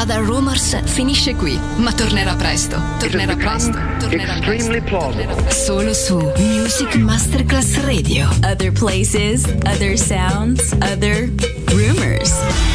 Here. Other Rumors finisce qui, ma tornerà presto. Tornerà presto. Tornerà extremely presto. plausible. Solo su Music Masterclass Radio. Other places, other sounds, other rumors.